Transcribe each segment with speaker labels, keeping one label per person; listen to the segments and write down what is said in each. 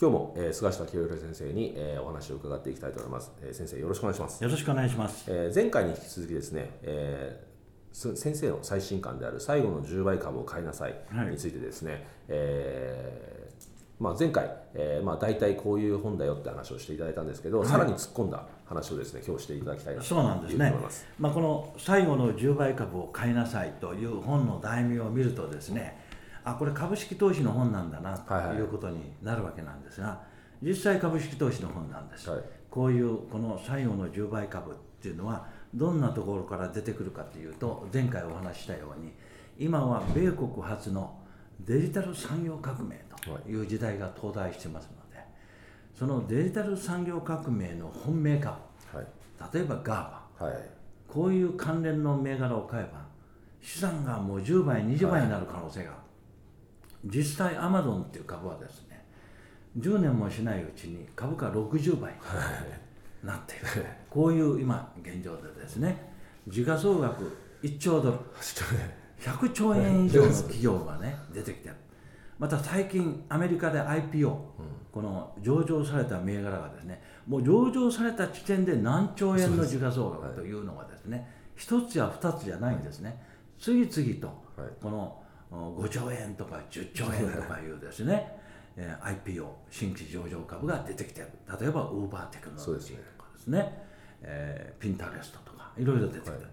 Speaker 1: 今日も、えー、菅下清弘先生に、えー、お話を伺っていきたいと思います、えー、先生よろしくお願いします。
Speaker 2: よろしくお願いします、
Speaker 1: えー、前回に引き続きですね、えー、先生の最新刊である最後の10倍株を買いなさいについてですね、はい、えーまあ、前回、えーまあ、大体こういう本だよって話をしていただいたんですけど、はい、さらに突っ込んだ話をですね今日していただきたいな
Speaker 2: そうなんですね、まあ、この「最後の10倍株を買いなさい」という本の題名を見るとですねあこれ株式投資の本なんだなということになるわけなんですが、実際株式投資の本なんです、はい、こういうこの最後の10倍株っていうのはどんなところから出てくるかというと前回お話ししたように今は米国初のデジタル産業革命とい。う時代が到来してますので、そのデジタル産業革命の本命株、はい、例えばガーバ、はい、こういう関連の銘柄を買えば資産がもう10倍20倍になる可能性がある、はい、実際アマゾンっていう株はですね10年もしないうちに株価60倍になっている、こういう今現状でですね時価総額1兆ドル。100兆円。以上の企業がね出てきてるまた最近アメリカで IPO、うん、この上場された銘柄がですねもう上場された時点で何兆円の時価総額というのがですね一、はい、つや二つじゃないんですね、次々とこの5兆円とか10兆円とかいうですね、えー、IPO 新規上場株が出てきてる。例えばウーバーテクノロジーとかですねす、えー、ピンタレストとかいろいろ出てきてる、はい、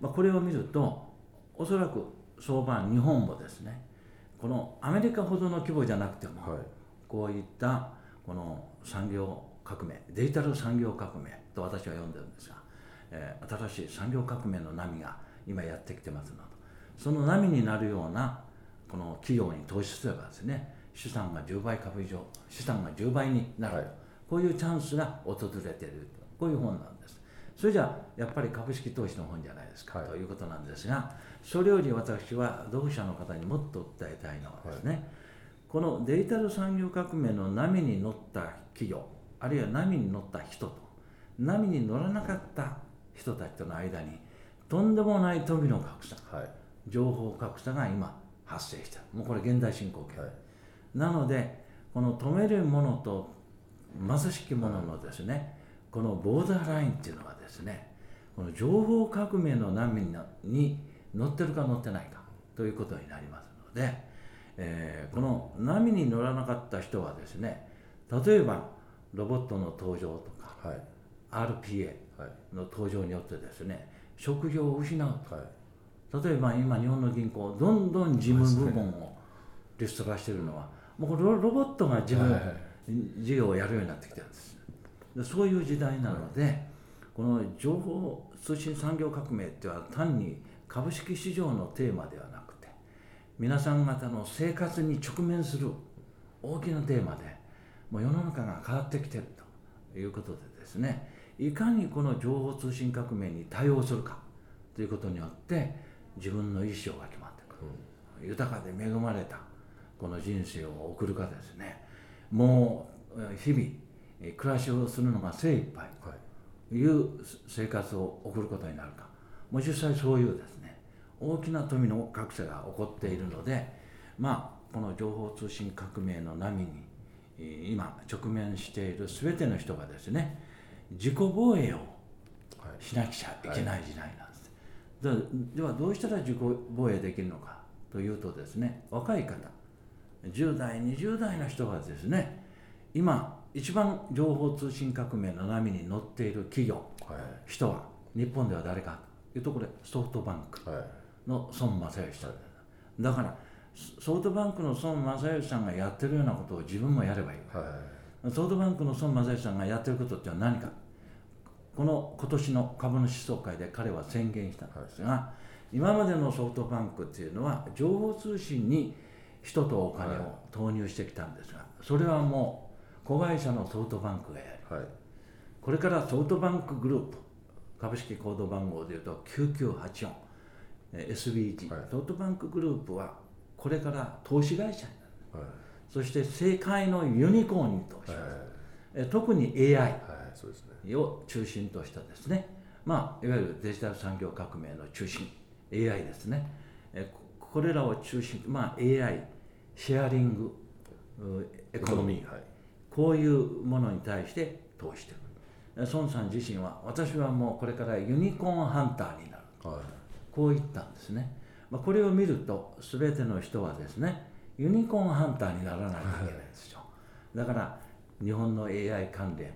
Speaker 2: まあ、これを見るとおそらく相場日本もですねこのアメリカほどの規模じゃなくても、はい、こういったこの産業革命デジタル産業革命と私は呼んでるんですが、えー、新しい産業革命の波が今やってきてますのでその波になるようなこの企業に投資すればですね資産が10倍株以上資産が10倍になる、はい、こういうチャンスが訪れているこういう本なんです。それじゃやっぱり株式投資の本じゃないですか、はい、ということなんですがそれより私は読者の方にもっと訴えたいのはですね、はい、このデジタル産業革命の波に乗った企業あるいは波に乗った人と波に乗らなかった人たちとの間にとんでもない富の格差、はい、情報格差が今発生してる。もうこれ現代進行形、はい、なのでこの止めるものと貧しき者のですね、このボーダーラインっていうのはですねこの情報革命の波に乗ってるか乗ってないかということになりますので、えー、この波に乗らなかった人はですね例えばロボットの登場とか、はい、RPA の登場によってですね職業を失うと、はい、例えば今日本の銀行どんどん事務部門をリスト化しているのはもうロボットが事務、はい、事業をやるようになってきてるんです。でそういう時代なので、はい、この情報通信産業革命っていうのは単に株式市場のテーマではなくて皆さん方の生活に直面する大きなテーマでもう世の中が変わってきてるということでですねいかにこの情報通信革命に対応するかということによって自分の意思が決まってくる、うん、豊かで恵まれたこの人生を送るかですね。もう日々暮らしをするのが精一杯。とい。う生活を送ることになるか。もう実際そういうですね大きな富の格差が起こっているのでまあこの情報通信革命の波に今直面している全ての人がですね自己防衛をしなくちゃいけない時代なんです、はい、ではどうしたら自己防衛できるのかというとですね若い方10代20代の人がですね今一番情報通信革命の波に乗っている企業、はい、人は日本では誰かというところでソフトバンクの孫正義さん、はい、だからソフトバンクの孫正義さんがやってるようなことを自分もやればいい、はい、ソフトバンクの孫正義さんがやってることって何かこの今年の株主総会で彼は宣言したんですが、はい、今までのソフトバンクっていうのは情報通信に人とお金を投入してきたんですが、それはもう子会社のソフトバンクがやる、はい、これからソフトバンクグループ株式コード番号でいうと 9984SBG、はい、ソフトバンクグループはこれから投資会社になる、はい、そして世界のユニコーンに投資す、はい、特に AI、そうですね、を中心としたですね、まあ、いわゆるデジタル産業革命の中心 AI ですね。えこれらを中心、まあ、AI シェアリングエコノミー、はい、こういうものに対して投資してる。孫さん自身は私はもうこれからユニコーンハンターになる、はい、こう言ったんですね、まあ、これを見ると全ての人はですねユニコーンハンターにならないといけないんですよ。だから日本の AI 関連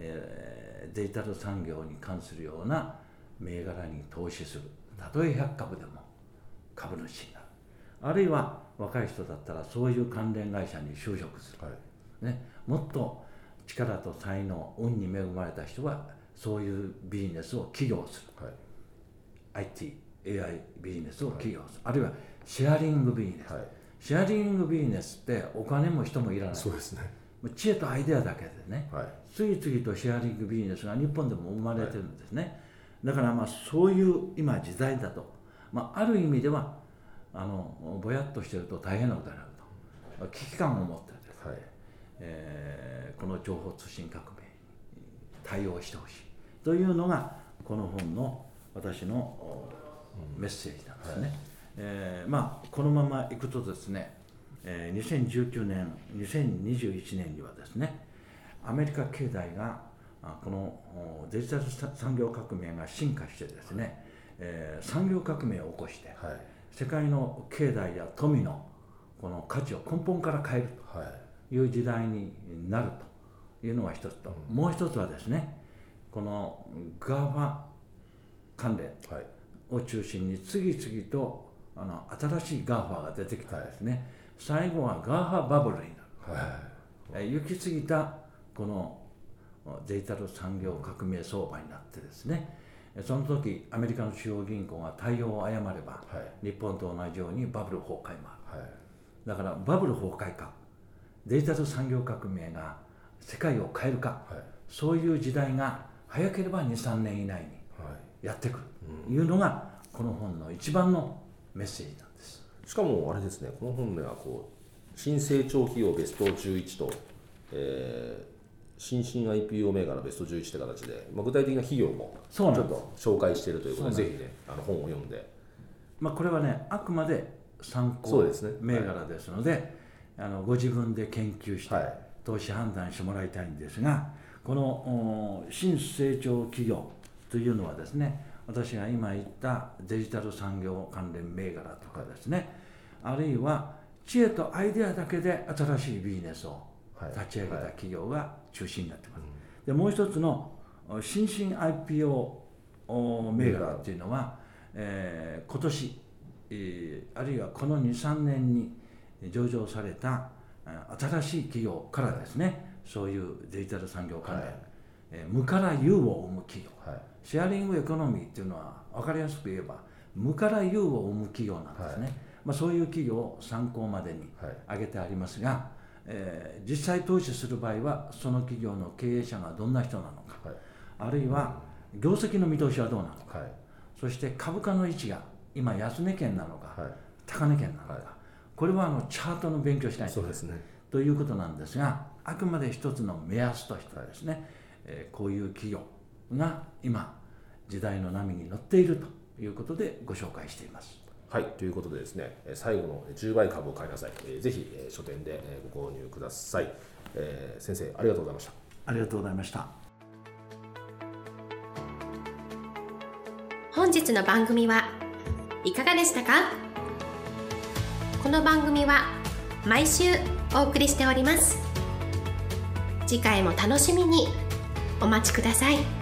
Speaker 2: えー、デジタル産業に関するような銘柄に投資する。たとえ100株でも株主になる。あるいは若い人だったらそういう関連会社に就職する、はい、ね、もっと力と才能運に恵まれた人はそういうビジネスを起業する、はい、ITAI ビジネスを起業する、はい、あるいはシェアリングビジネス、はい、シェアリングビジネスってお金も人もいらない。
Speaker 1: そうですね
Speaker 2: 知恵とアイデアだけでね、はい、次々とシェアリングビジネスが日本でも生まれてるんですね、はい、だからまあそういう今時代だと、まあ、ある意味ではあのぼやっとしてると大変なことになると。危機感を持ってですね、はい、えー、この情報通信革命に対応してほしい。というのがこの本の私のメッセージなんですね、はい、えー、まあこのままいくとですねえー、2019年2021年にはですねアメリカ経済がこのデジタル産業革命が進化してですね、えー、産業革命を起こして、はい、世界の経済や富のこの価値を根本から変えるとい。う時代になるというのが一つと、もう一つはですねこの GAFA 関連を中心に次々とあの新しい GAFA が出てきたですね、はい最後はガーハバブルになる、はい、行き過ぎたこのデジタル産業革命相場になってですねその時アメリカの中央銀行が対応を誤れば、はい、日本と同じようにバブル崩壊もある、はい、だからバブル崩壊かデジタル産業革命が世界を変えるか、はい、そういう時代が早ければ23年以内にやってくる。というのがこの本の一番のメッセージなんです
Speaker 1: しかもあれですねこの本ではこう新成長企業ベスト11と、えー、新進 IPO 銘柄ベスト11って形で、まあ、具体的な企業もちょっと紹介しているということでぜひねあの本を読んで、
Speaker 2: まあ、これはねあくまで参考銘柄ですので、ねはい、あのご自分で研究して、はい、投資判断してもらいたいんですがこの新成長企業というのはですね私が今言ったデジタル産業関連銘柄とかですね、あるいは知恵とアイデアだけで新しいビジネスを立ち上げた企業が中心になってます。でもう一つの新進 IPO 銘柄っていうのは、えー、今年、えー、あるいはこの23年に上場された新しい企業からですねそういうデジタル産業関連、はい、えー、無から有を生む企業、はい、シェアリングエコノミーっていうのは分かりやすく言えば無から有を生む企業なんですね、はいまあ、そういう企業を参考までに挙げてありますが、はい、えー、実際投資する場合はその企業の経営者がどんな人なのか、はい、あるいは業績の見通しはどうなのか、はい、そして株価の位置が今安値圏なのか、高値圏なのか、これはあのチャートの勉強しないと
Speaker 1: そうです、ね、
Speaker 2: ということなんですがあくまで一つの目安としてですね、えー、こういう企業が今時代の波に乗っているということでご紹介しています。
Speaker 1: はい、ということでですね、最後の10倍株を買いなさい。ぜひ書店でご購入ください。えー、先生、ありがとうございました。
Speaker 2: ありがとうございました。
Speaker 3: 本日の番組はいかがでしたか？この番組は毎週お送りしております。次回も楽しみにお待ちください。